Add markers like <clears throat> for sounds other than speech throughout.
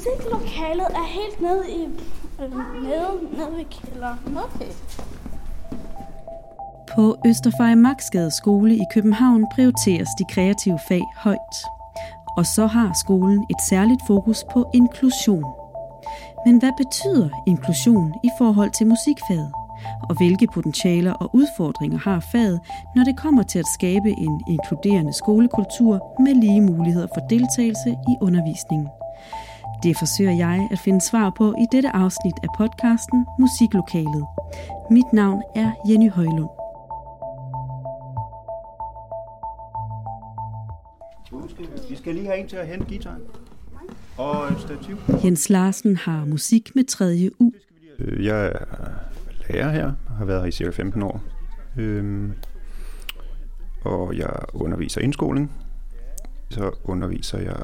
musiklokalet er helt nede i øh, nede, nede ved kælderen. Okay. På Østerfej Maxgade skole i København prioriteres de kreative fag højt. Og så har skolen et særligt fokus på inklusion. Men hvad betyder inklusion i forhold til musikfaget? Og hvilke potentialer og udfordringer har faget, når det kommer til at skabe en inkluderende skolekultur med lige muligheder for deltagelse i undervisningen? Det forsøger jeg at finde svar på i dette afsnit af podcasten Musiklokalet. Mit navn er Jenny Højlund. Vi skal lige have en til at hente gitaren. Og et stativ. Jens Larsen har musik med tredje U. Øh, Jeg er lærer her, har været her i cirka 15 år. Øhm, og jeg underviser indskoling. Så underviser jeg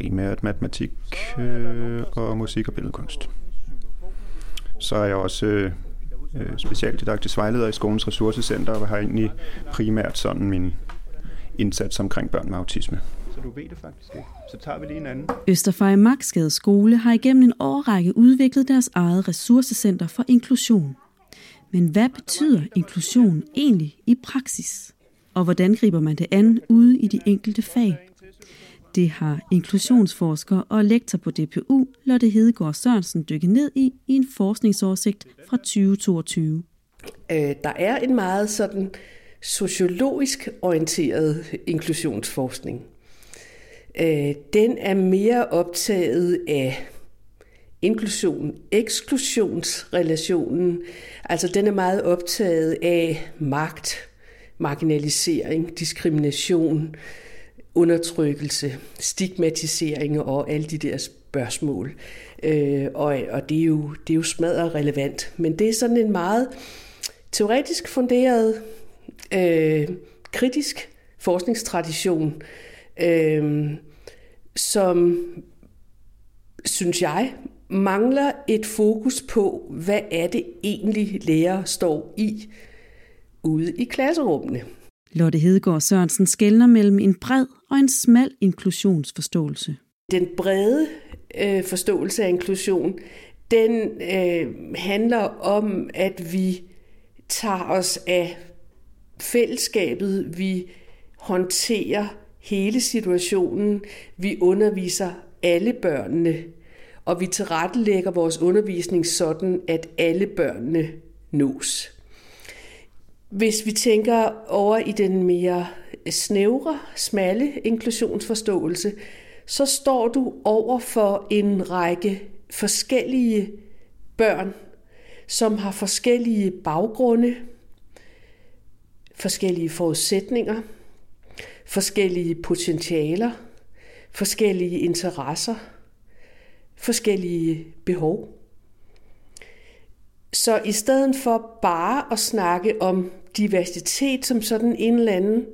primært matematik øh, og musik og billedkunst. Så er jeg også øh, øh, specialdidaktisk vejleder i skolens ressourcecenter og har egentlig primært sådan min indsats omkring børn med autisme. Så du ved det faktisk ikke. Så tager vi lige en anden. Østerfej Maxgade skole har igennem en årrække udviklet deres eget ressourcecenter for inklusion. Men hvad betyder inklusion egentlig i praksis? Og hvordan griber man det an ude i de enkelte fag? Det har inklusionsforsker og lektor på DPU, Lotte Hedegaard Sørensen, dykket ned i i en forskningsoversigt fra 2022. Øh, der er en meget sådan sociologisk orienteret inklusionsforskning. Øh, den er mere optaget af inklusion, eksklusionsrelationen. Altså den er meget optaget af magt, marginalisering, diskrimination, undertrykkelse, stigmatisering og alle de der spørgsmål. Øh, og og det, er jo, det er jo smadret relevant. Men det er sådan en meget teoretisk funderet, øh, kritisk forskningstradition, øh, som, synes jeg, mangler et fokus på, hvad er det egentlig lærer står i ude i klasserummene. Lotte Hedegaard Sørensen skældner mellem en bred og en smal inklusionsforståelse. Den brede øh, forståelse af inklusion, den øh, handler om, at vi tager os af fællesskabet, vi håndterer hele situationen, vi underviser alle børnene, og vi tilrettelægger vores undervisning sådan, at alle børnene nås. Hvis vi tænker over i den mere øh, snævre, smalle inklusionsforståelse, så står du over for en række forskellige børn, som har forskellige baggrunde, forskellige forudsætninger, forskellige potentialer, forskellige interesser, forskellige behov. Så i stedet for bare at snakke om diversitet som sådan en eller anden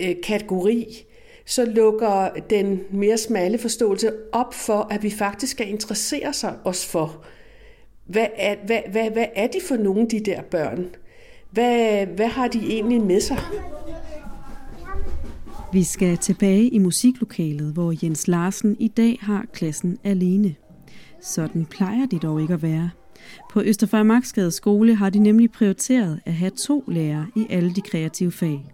øh, kategori, så lukker den mere smalle forståelse op for, at vi faktisk skal interessere sig os for, hvad er, hvad, hvad, hvad er de for nogle, de der børn? Hvad, hvad har de egentlig med sig? Vi skal tilbage i musiklokalet, hvor Jens Larsen i dag har klassen alene. Sådan plejer det dog ikke at være. På Østerfær skole har de nemlig prioriteret at have to lærere i alle de kreative fag.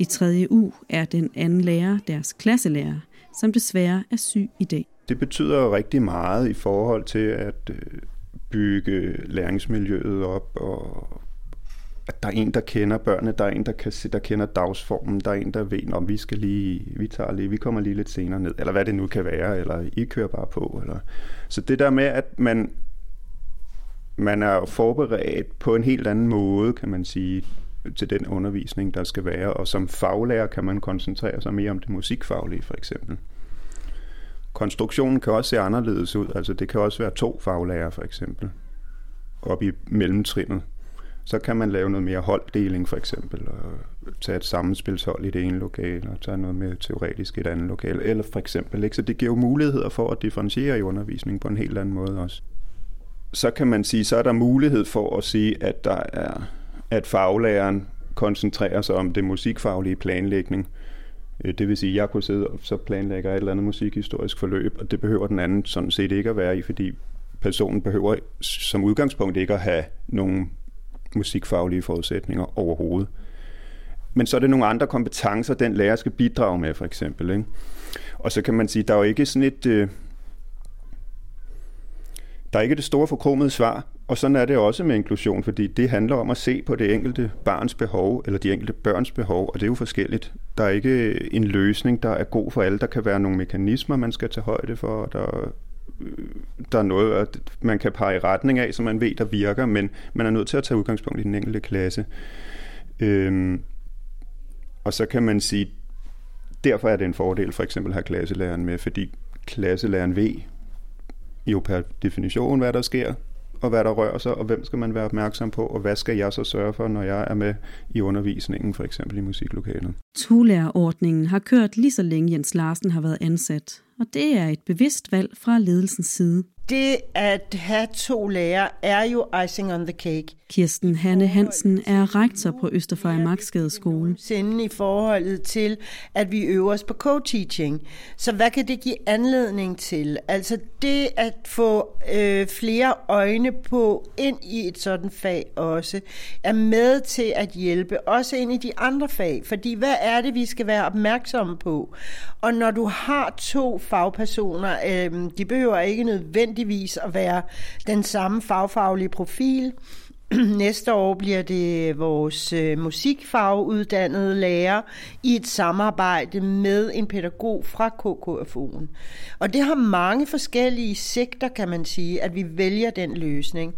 I 3. U er den anden lærer deres klasselærer, som desværre er syg i dag. Det betyder rigtig meget i forhold til at øh, bygge læringsmiljøet op, og at der er en, der kender børnene, der er en, der, kan, der kender dagsformen, der er en, der ved, om vi skal lige, vi tager lige, vi kommer lige lidt senere ned, eller hvad det nu kan være, eller I kører bare på. Eller. Så det der med, at man, man er jo forberedt på en helt anden måde, kan man sige, til den undervisning, der skal være, og som faglærer kan man koncentrere sig mere om det musikfaglige, for eksempel. Konstruktionen kan også se anderledes ud, altså det kan også være to faglærer, for eksempel, op i mellemtrinnet. Så kan man lave noget mere holddeling, for eksempel, og tage et sammenspilshold i det ene lokale, og tage noget mere teoretisk i et andet lokale, eller for eksempel. Ikke? Så det giver jo muligheder for at differentiere i undervisningen på en helt anden måde også. Så kan man sige, så er der mulighed for at sige, at der er at faglæreren koncentrerer sig om det musikfaglige planlægning, øh, det vil sige, at jeg kunne sidde og så planlægge et eller andet musikhistorisk forløb, og det behøver den anden sådan set ikke at være i, fordi personen behøver som udgangspunkt ikke at have nogen musikfaglige forudsætninger overhovedet. Men så er det nogle andre kompetencer, den lærer skal bidrage med, for eksempel. Ikke? Og så kan man sige, der er jo ikke sådan et... Øh, der er ikke det store forkromede svar, og sådan er det også med inklusion, fordi det handler om at se på det enkelte barns behov, eller de enkelte børns behov, og det er jo forskelligt. Der er ikke en løsning, der er god for alle. Der kan være nogle mekanismer, man skal tage højde for, der, øh, der er noget, at man kan pege i retning af, som man ved, der virker, men man er nødt til at tage udgangspunkt i den enkelte klasse. Øhm, og så kan man sige, derfor er det en fordel for eksempel at have klasselæreren med, fordi klasselæreren ved jo per definition, hvad der sker, og hvad der rører sig, og hvem skal man være opmærksom på, og hvad skal jeg så sørge for, når jeg er med i undervisningen, for eksempel i musiklokalet. Tulærerordningen har kørt lige så længe Jens Larsen har været ansat, og det er et bevidst valg fra ledelsens side det at have to lærere er jo icing on the cake. Kirsten Hanne Hansen er rektor på Østerfejl Marksgade skole. Sinde i forholdet til, at vi øver os på co-teaching. Så hvad kan det give anledning til? Altså det at få øh, flere øjne på ind i et sådan fag også, er med til at hjælpe også ind i de andre fag. Fordi hvad er det, vi skal være opmærksomme på? Og når du har to fagpersoner, øh, de behøver ikke nødvendigvis at være den samme fagfaglige profil. <clears throat> Næste år bliver det vores øh, musikfaguddannede lærer i et samarbejde med en pædagog fra KKFO'en. Og det har mange forskellige sigter, kan man sige, at vi vælger den løsning.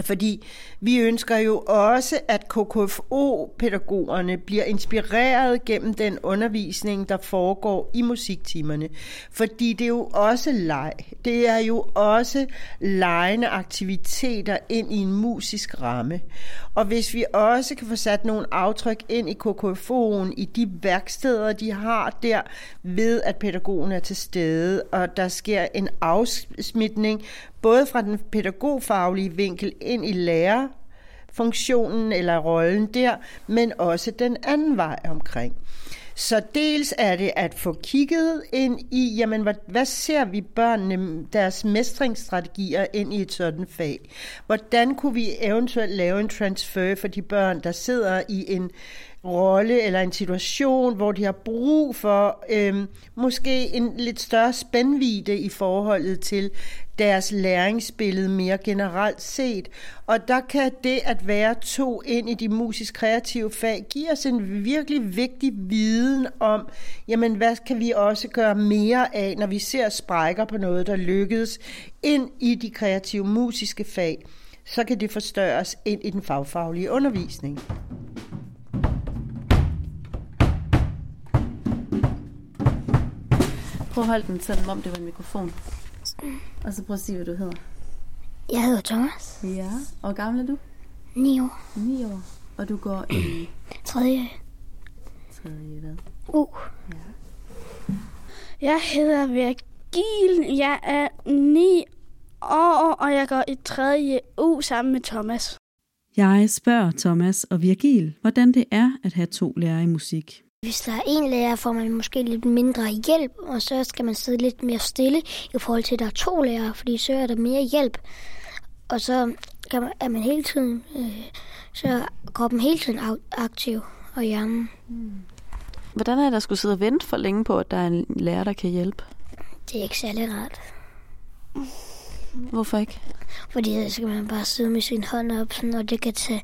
Fordi vi ønsker jo også, at KKFO-pædagogerne bliver inspireret gennem den undervisning, der foregår i musiktimerne. Fordi det er jo også leg. Det er jo også legende aktiviteter ind i en musisk ramme. Og hvis vi også kan få sat nogle aftryk ind i KKFO'en, i de værksteder, de har der, ved at pædagogen er til stede, og der sker en afsmitning både fra den pædagogfaglige vinkel ind i lærerfunktionen eller rollen der, men også den anden vej omkring. Så dels er det at få kigget ind i, jamen hvad, hvad ser vi børnene, deres mestringsstrategier ind i et sådan fag? Hvordan kunne vi eventuelt lave en transfer for de børn, der sidder i en rolle eller en situation, hvor de har brug for øhm, måske en lidt større spændvide i forholdet til deres læringsbillede mere generelt set. Og der kan det at være to ind i de musisk kreative fag give os en virkelig vigtig viden om, jamen hvad kan vi også gøre mere af, når vi ser sprækker på noget, der lykkedes ind i de kreative musiske fag, så kan det forstørres ind i den fagfaglige undervisning. Prøv at holde den sådan, om det var en mikrofon. Og så prøv at sige, hvad du hedder. Jeg hedder Thomas. Ja. Og hvor gammel er du? 9 år. 9 år. Og du går i... Tredje. Tredje hvad? U. Ja. Jeg hedder Virgil. Jeg er 9 år, og jeg går i tredje U sammen med Thomas. Jeg spørger Thomas og Virgil, hvordan det er at have to lærere i musik. Hvis der er en lærer, får man måske lidt mindre hjælp, og så skal man sidde lidt mere stille i forhold til, at der er to lærere, fordi så er der mere hjælp. Og så kan man, er man hele tiden, øh, så kroppen hele tiden aktiv og hjernen. Hmm. Hvordan er det at skulle sidde og vente for længe på, at der er en lærer, der kan hjælpe? Det er ikke særlig rart. Hvorfor ikke? Fordi så skal man bare sidde med sin hånd op, sådan, og det kan tage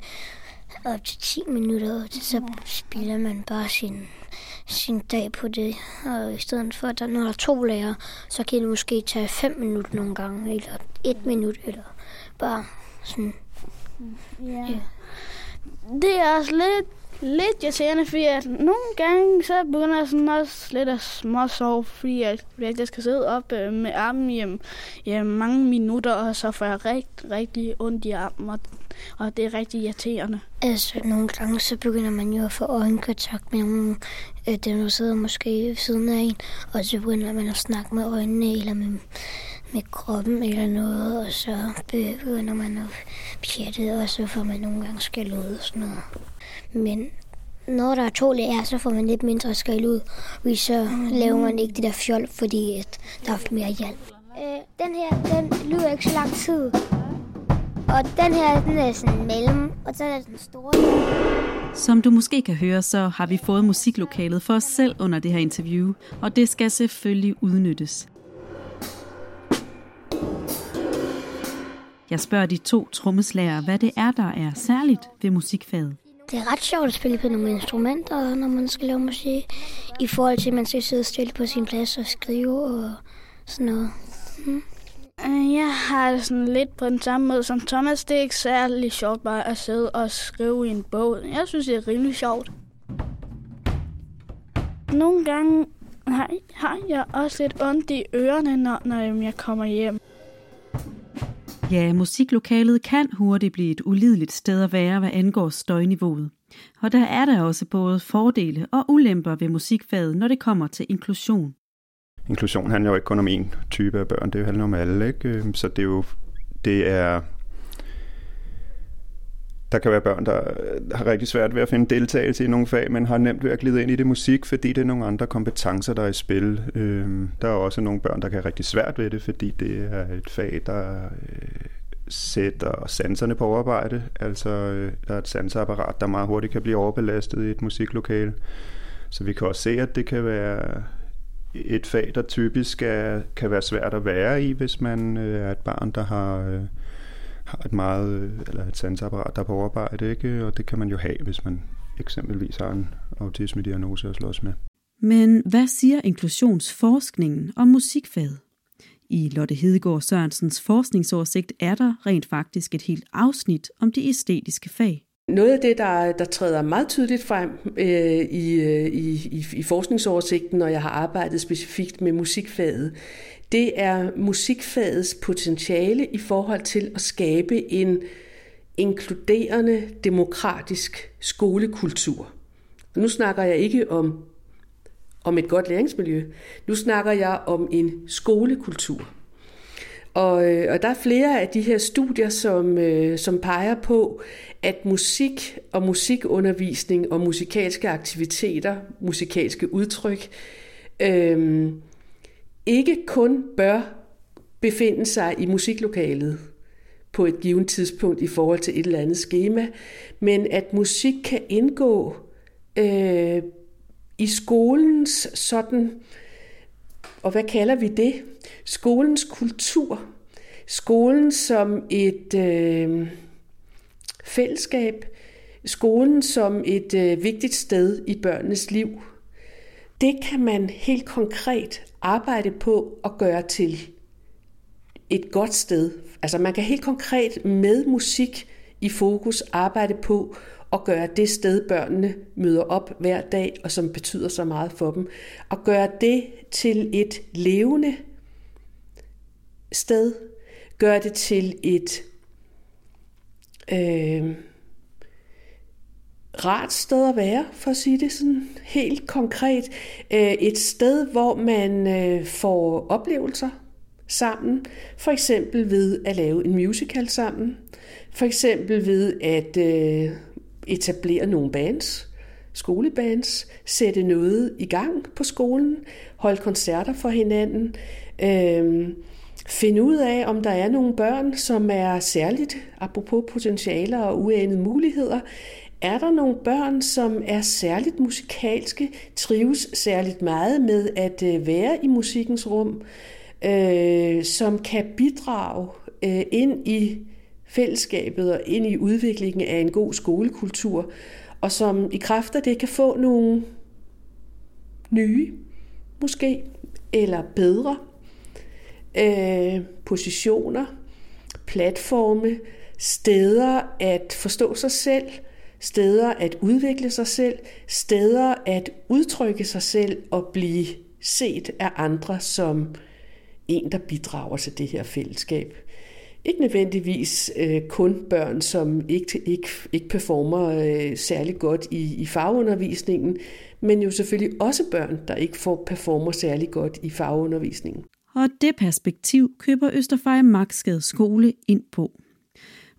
op til 10 minutter, og så spiller man bare sin, sin dag på det. Og i stedet for, at der, når der er to lærer, så kan det måske tage 5 minutter nogle gange, eller 1 minut, eller bare sådan. Ja. ja. Det er også lidt lidt irriterende, fordi at nogle gange, så begynder jeg sådan også lidt at småsove, fordi at, jeg skal sidde op øh, med armen i, i mange minutter, og så får jeg rigtig, rigtig ondt i armen, og, og det er rigtig irriterende. Altså, nogle gange, så begynder man jo at få øjenkontakt med nogle, øh, dem, der sidder måske ved siden af en, og så begynder man at snakke med øjnene, eller med, med kroppen eller noget, og så begynder man at pjatte, og så får man nogle gange skæld ud og sådan noget. Men når der er to lærere, så får man lidt mindre skæld ud. Hvis så laver man ikke det der fjol, fordi at der er mere hjælp. Øh, den her, den lyder ikke så lang tid. Og den her, den er sådan mellem, og så er den store. Som du måske kan høre, så har vi fået musiklokalet for os selv under det her interview, og det skal selvfølgelig udnyttes. Jeg spørger de to trommeslager, hvad det er, der er særligt ved musikfaget. Det er ret sjovt at spille på nogle instrumenter, når man skal lave musik, i forhold til, at man skal sidde stille på sin plads og skrive og sådan noget. Mm. Øh, jeg har sådan lidt på den samme måde som Thomas. Det er ikke særlig sjovt bare at sidde og skrive i en bog. Jeg synes, det er rimelig sjovt. Nogle gange har, har jeg også lidt ondt i ørerne, når, når øhm, jeg kommer hjem. Ja, musiklokalet kan hurtigt blive et ulideligt sted at være, hvad angår støjniveauet. Og der er der også både fordele og ulemper ved musikfaget, når det kommer til inklusion. Inklusion handler jo ikke kun om én type af børn, det handler om alle, ikke? Øhm, så det er jo, det er, der kan være børn, der øh, har rigtig svært ved at finde deltagelse i nogle fag, men har nemt ved at glide ind i det musik, fordi det er nogle andre kompetencer, der er i spil. Øhm, der er også nogle børn, der kan have rigtig svært ved det, fordi det er et fag, der øh, sætter sanserne på overarbejde. Altså, øh, der er et sanseapparat, der meget hurtigt kan blive overbelastet i et musiklokale. Så vi kan også se, at det kan være et fag, der typisk er, kan være svært at være i, hvis man øh, er et barn, der har øh, har et meget, øh, eller et sansapparat, der er på overarbejde, ikke? og det kan man jo have, hvis man eksempelvis har en autisme-diagnose at slås med. Men hvad siger inklusionsforskningen om musikfaget? I Lotte Hedegaard Sørensens forskningsoversigt er der rent faktisk et helt afsnit om de æstetiske fag. Noget af det, der, der træder meget tydeligt frem øh, i, øh, i, i, i forskningsoversigten, når jeg har arbejdet specifikt med musikfaget, det er musikfagets potentiale i forhold til at skabe en inkluderende, demokratisk skolekultur. Nu snakker jeg ikke om, om et godt læringsmiljø. Nu snakker jeg om en skolekultur. Og, øh, og der er flere af de her studier, som, øh, som peger på, at musik og musikundervisning og musikalske aktiviteter, musikalske udtryk, øh, ikke kun bør befinde sig i musiklokalet på et givet tidspunkt i forhold til et eller andet schema, men at musik kan indgå øh, i skolens sådan, og hvad kalder vi det? Skolens kultur. Skolen som et øh, fællesskab. Skolen som et øh, vigtigt sted i børnenes liv. Det kan man helt konkret arbejde på at gøre til et godt sted. Altså man kan helt konkret med musik i fokus arbejde på og gøre det sted, børnene møder op hver dag, og som betyder så meget for dem, og gøre det til et levende sted, gøre det til et øh, rart sted at være, for at sige det sådan helt konkret. Øh, et sted, hvor man øh, får oplevelser sammen, for eksempel ved at lave en musical sammen, for eksempel ved at øh, etablere nogle bands, skolebands, sætte noget i gang på skolen, holde koncerter for hinanden, øh, finde ud af, om der er nogle børn, som er særligt, apropos potentialer og uanede muligheder, er der nogle børn, som er særligt musikalske, trives særligt meget med at øh, være i musikkens rum, øh, som kan bidrage øh, ind i fællesskabet og ind i udviklingen af en god skolekultur, og som i kraft af det kan få nogle nye, måske, eller bedre øh, positioner, platforme, steder at forstå sig selv, steder at udvikle sig selv, steder at udtrykke sig selv og blive set af andre som en, der bidrager til det her fællesskab. Ikke nødvendigvis øh, kun børn, som ikke, ikke, ikke performer øh, særlig godt i, i fagundervisningen, men jo selvfølgelig også børn, der ikke får performer særlig godt i fagundervisningen. Og det perspektiv køber Østerfejre Magskade skole ind på.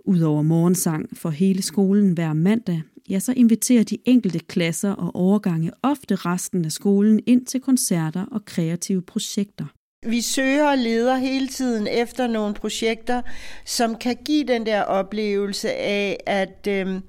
Udover morgensang for hele skolen hver mandag, ja, så inviterer de enkelte klasser og overgange ofte resten af skolen ind til koncerter og kreative projekter. Vi søger og leder hele tiden efter nogle projekter, som kan give den der oplevelse af, at øh,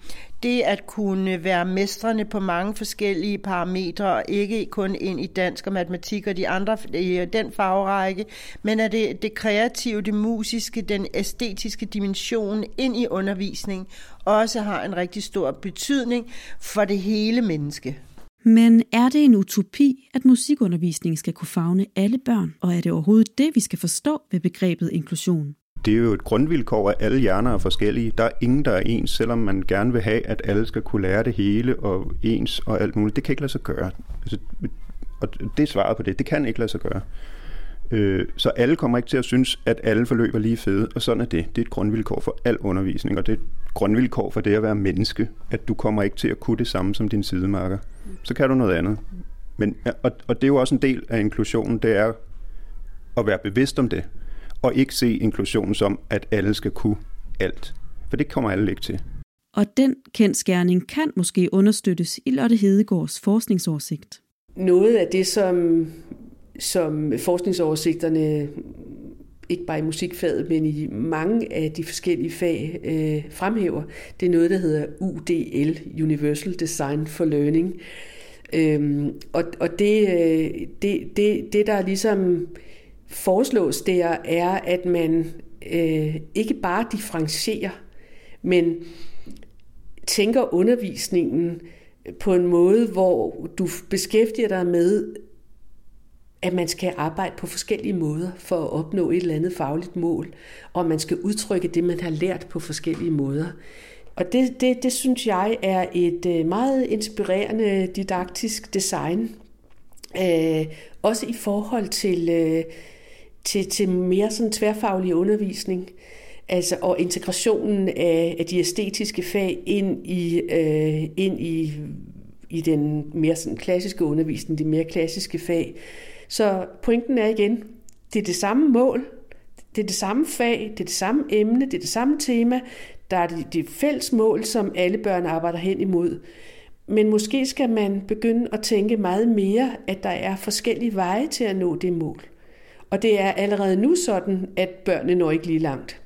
det at kunne være mestrende på mange forskellige parametre, ikke kun ind i dansk og matematik og de andre i øh, den fagrække, men at det, det kreative, det musiske, den æstetiske dimension ind i undervisning også har en rigtig stor betydning for det hele menneske. Men er det en utopi, at musikundervisning skal kunne fagne alle børn, og er det overhovedet det, vi skal forstå ved begrebet inklusion? Det er jo et grundvilkår, at alle hjerner er forskellige. Der er ingen, der er ens, selvom man gerne vil have, at alle skal kunne lære det hele og ens og alt muligt. Det kan ikke lade sig gøre. Altså, og det er svaret på det. Det kan ikke lade sig gøre. Øh, så alle kommer ikke til at synes, at alle forløb er lige fede, og sådan er det. Det er et grundvilkår for al undervisning, og det er et grundvilkår for det at være menneske, at du kommer ikke til at kunne det samme som din sidemarker. Så kan du noget andet. Men, og, og det er jo også en del af inklusionen, det er at være bevidst om det, og ikke se inklusion som, at alle skal kunne alt. For det kommer alle ikke til. Og den kendskærning kan måske understøttes i Lotte Hedegaards forskningsoversigt. Noget af det, som som forskningsoversigterne ikke bare i musikfaget, men i mange af de forskellige fag øh, fremhæver, det er noget, der hedder UDL, Universal Design for Learning. Øhm, og og det, øh, det, det, det, der ligesom foreslås der, er, at man øh, ikke bare differencierer, men tænker undervisningen på en måde, hvor du beskæftiger dig med at man skal arbejde på forskellige måder for at opnå et eller andet fagligt mål, og man skal udtrykke det, man har lært på forskellige måder. Og det, det, det synes jeg er et øh, meget inspirerende didaktisk design, øh, også i forhold til, øh, til, til mere sådan tværfaglig undervisning. Altså, og integrationen af, af de æstetiske fag ind i, øh, ind i, i den mere sådan klassiske undervisning, de mere klassiske fag, så pointen er igen, det er det samme mål, det er det samme fag, det er det samme emne, det er det samme tema, der er det, det fælles mål, som alle børn arbejder hen imod. Men måske skal man begynde at tænke meget mere, at der er forskellige veje til at nå det mål. Og det er allerede nu sådan, at børnene når ikke lige langt.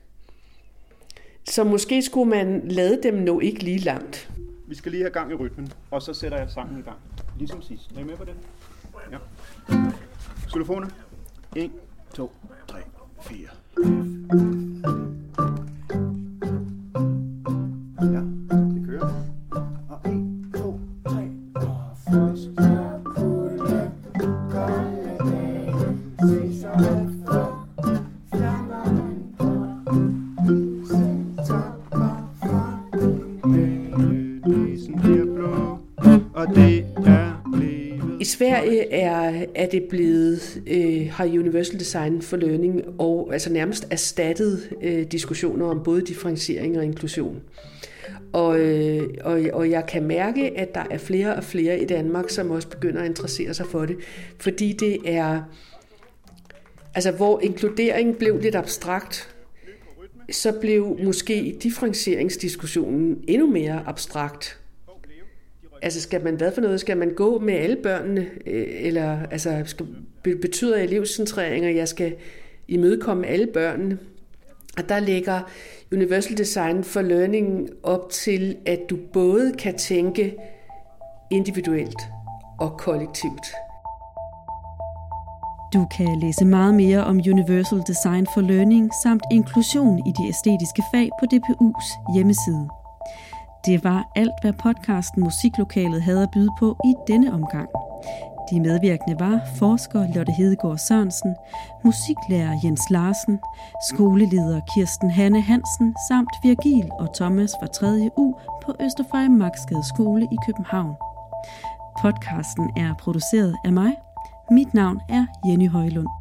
Så måske skulle man lade dem nå ikke lige langt. Vi skal lige have gang i rytmen, og så sætter jeg sangen i gang. Ligesom sidst. Er I med på det? Ja. Xylofoner. 1, 2, 3, 4. Sverige er, er det blevet, øh, har Universal Design for Learning og altså nærmest erstattet øh, diskussioner om både differentiering og inklusion. Og, øh, og, og jeg kan mærke, at der er flere og flere i Danmark, som også begynder at interessere sig for det, fordi det er, altså hvor inkludering blev lidt abstrakt, så blev måske differentieringsdiskussionen endnu mere abstrakt altså skal man, hvad for noget, skal man gå med alle børnene, øh, eller altså skal, betyder elevcentrering, at jeg skal imødekomme alle børnene? Og der ligger Universal Design for Learning op til, at du både kan tænke individuelt og kollektivt. Du kan læse meget mere om Universal Design for Learning samt inklusion i de æstetiske fag på DPU's hjemmeside. Det var alt, hvad podcasten Musiklokalet havde at byde på i denne omgang. De medvirkende var forsker Lotte Hedegaard Sørensen, musiklærer Jens Larsen, skoleleder Kirsten Hanne Hansen samt Virgil og Thomas fra 3. U på Østerfej Magskade Skole i København. Podcasten er produceret af mig. Mit navn er Jenny Højlund.